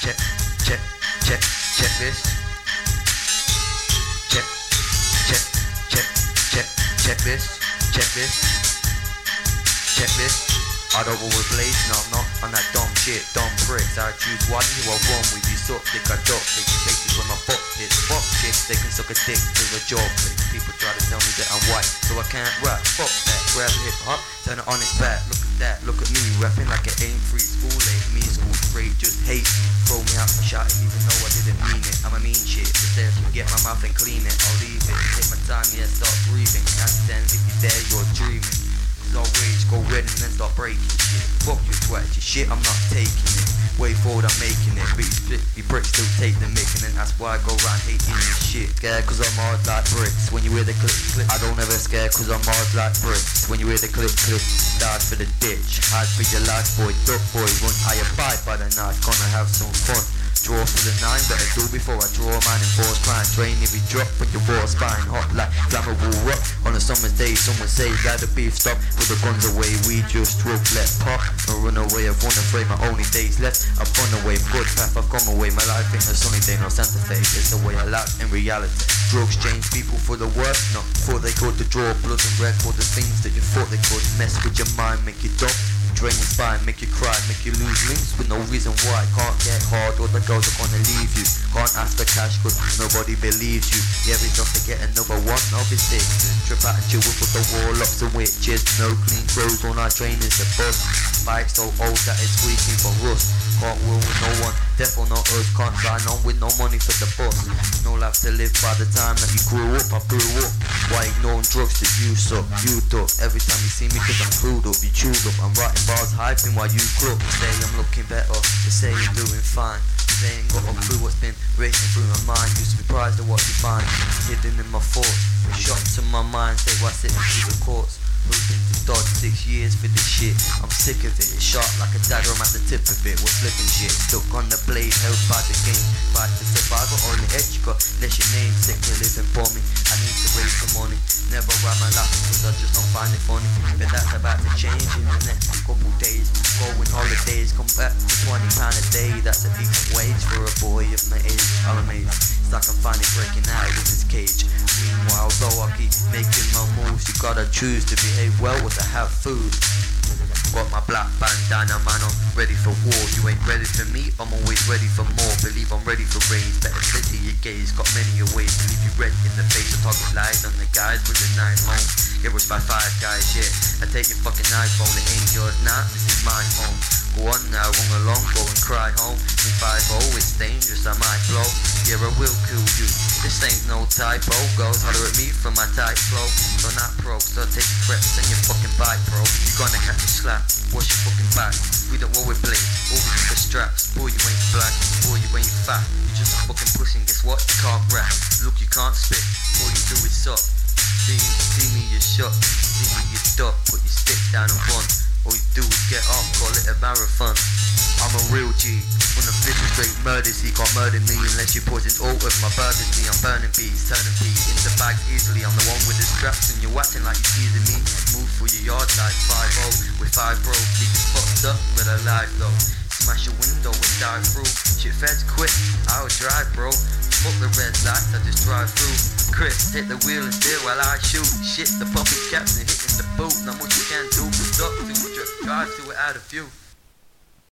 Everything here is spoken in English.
check, check, check, check this. Check, check, check, check, check this. Check this. Check this. I don't always blaze, no I'm not on that dumb shit, dumb pricks I choose one who I run with, you suck dick, I duck dick Faces when my fuck hits, fuck chicks, they can suck a dick to a jaw flick People try to tell me that I'm white, so I can't rap, fuck that Grab hip hop, turn it on its back, look at that, look at me Rapping like it ain't free school age, me For shot even though I didn't mean it I'm a mean shit, just there to get my mouth and clean it I'll leave it, take my time, yeah, start breathing ten, if you're there, you're dreaming Cause I'll rage, go red and then start breaking shit. Fuck your twat, your shit, I'm not taking it. Way forward, I'm making it. But you split, you bricks still take the mic, and then that's why I go round hating your shit. Scared cause I'm hard like bricks. When you hear the click, click, I don't ever scare cause I'm hard like bricks. When you hear the click, click, dive for the ditch. Hide for your life, boy, duck boy. Run, I abide by the knife, gonna have some fun. Draw for the nine, better do before I draw mine and force crime. Train you drop with your raw spine, hot like flammable rock. On a summer's day, someone say let the beef stop. Put the guns away, we just rope, let pop. No run away, I've run afraid my only days left. I've gone away, good path, I've come away. My life ain't a sunny day, no Santa Fe. It's the way I laugh in reality. Drugs change people for the worse, not before they go to draw blood and red for the things that you thought they could mess with your mind, make you dumb. Drain your spine, make you cry, make you lose links with no reason why. Can't get hard or the girls are gonna leave you. Can't ask for cash cause nobody believes you. Yeah, we just to get another one of his six. Trip out and chill with the warlocks and witches. No clean clothes on our train trainers, the bus. Bike so old that it's squeaking for rust. Can't rule with no one, deaf or not us. Can't sign on with no money for the bus. No life to live by the time that you grew up. I grew up. Why ignoring drugs that you suck? You duck. Every time you see me cause I'm clued up, you chewed up. I'm writing bars hyping while you crook. Say I'm looking better, they say you're doing fine. They ain't got a clue what's been racing through my mind. You surprised at what you find hidden in my thoughts. A shot to my mind, say why sitting through the courts. Hoping to dodge six years for this shit. I'm sick of it. It's sharp like a dagger, I'm at the tip of it. We're flipping shit. Stuck on the blade, held by the game. Fight to survival on the edge you got your name. Sick to for me. I need to raise. Never rhyme my laughing cause I just don't find it funny. But that's about to change in the next couple days. Going holidays, come back to 20 pound a day. That's a decent wage for a boy of my age. I'm amazed. Like I'm finally breaking out of this cage. Meanwhile, though I keep making my moves, you gotta choose to behave well or to have food. Got my black bandana, man, I'm ready for war. You ain't ready for me, I'm always ready for more. Believe I'm ready for rage, better sit to your gaze. Got many a ways to leave you red in the face. I target lies on the guys with the nine home. Get rushed by five guys, yeah. I take your fucking iPhone, it ain't yours now, this is my home. Go on now, run along, cry home. In 5 it's dangerous, I might blow. Yeah, I will kill you. This ain't no typo. Goes holler at me for my tight flow. So not pro, so take preps and your fucking bite, bro. You're gonna have to slap. What's your fucking back? We don't what we play. All for straps. Boy, you ain't black. Boy, you ain't fat. You just a fucking pussy and guess what? You can't rap. Look, you can't spit. All you do is suck. See me, see me, you shot. See me, you duck. Put your stick down and run. All you do is get up, call it a marathon. I'm a real G. When the flip straight murders, he can't murder me unless you poison all of my burgundy. I'm burning beats, turning beats into bags easily. I'm the one with the straps and you're acting like you're teasing me. Move for your yard like 5 with 5 bro. It fucked up, but alive though. Smash your window and dive through. Shit feds quick, I'll drive bro. Fuck the red lights, I just drive through. Chris, hit the wheel and steer while I shoot. Shit, the puppy caps and hitting the boot. Not much you can do, but stop drive to it out of view.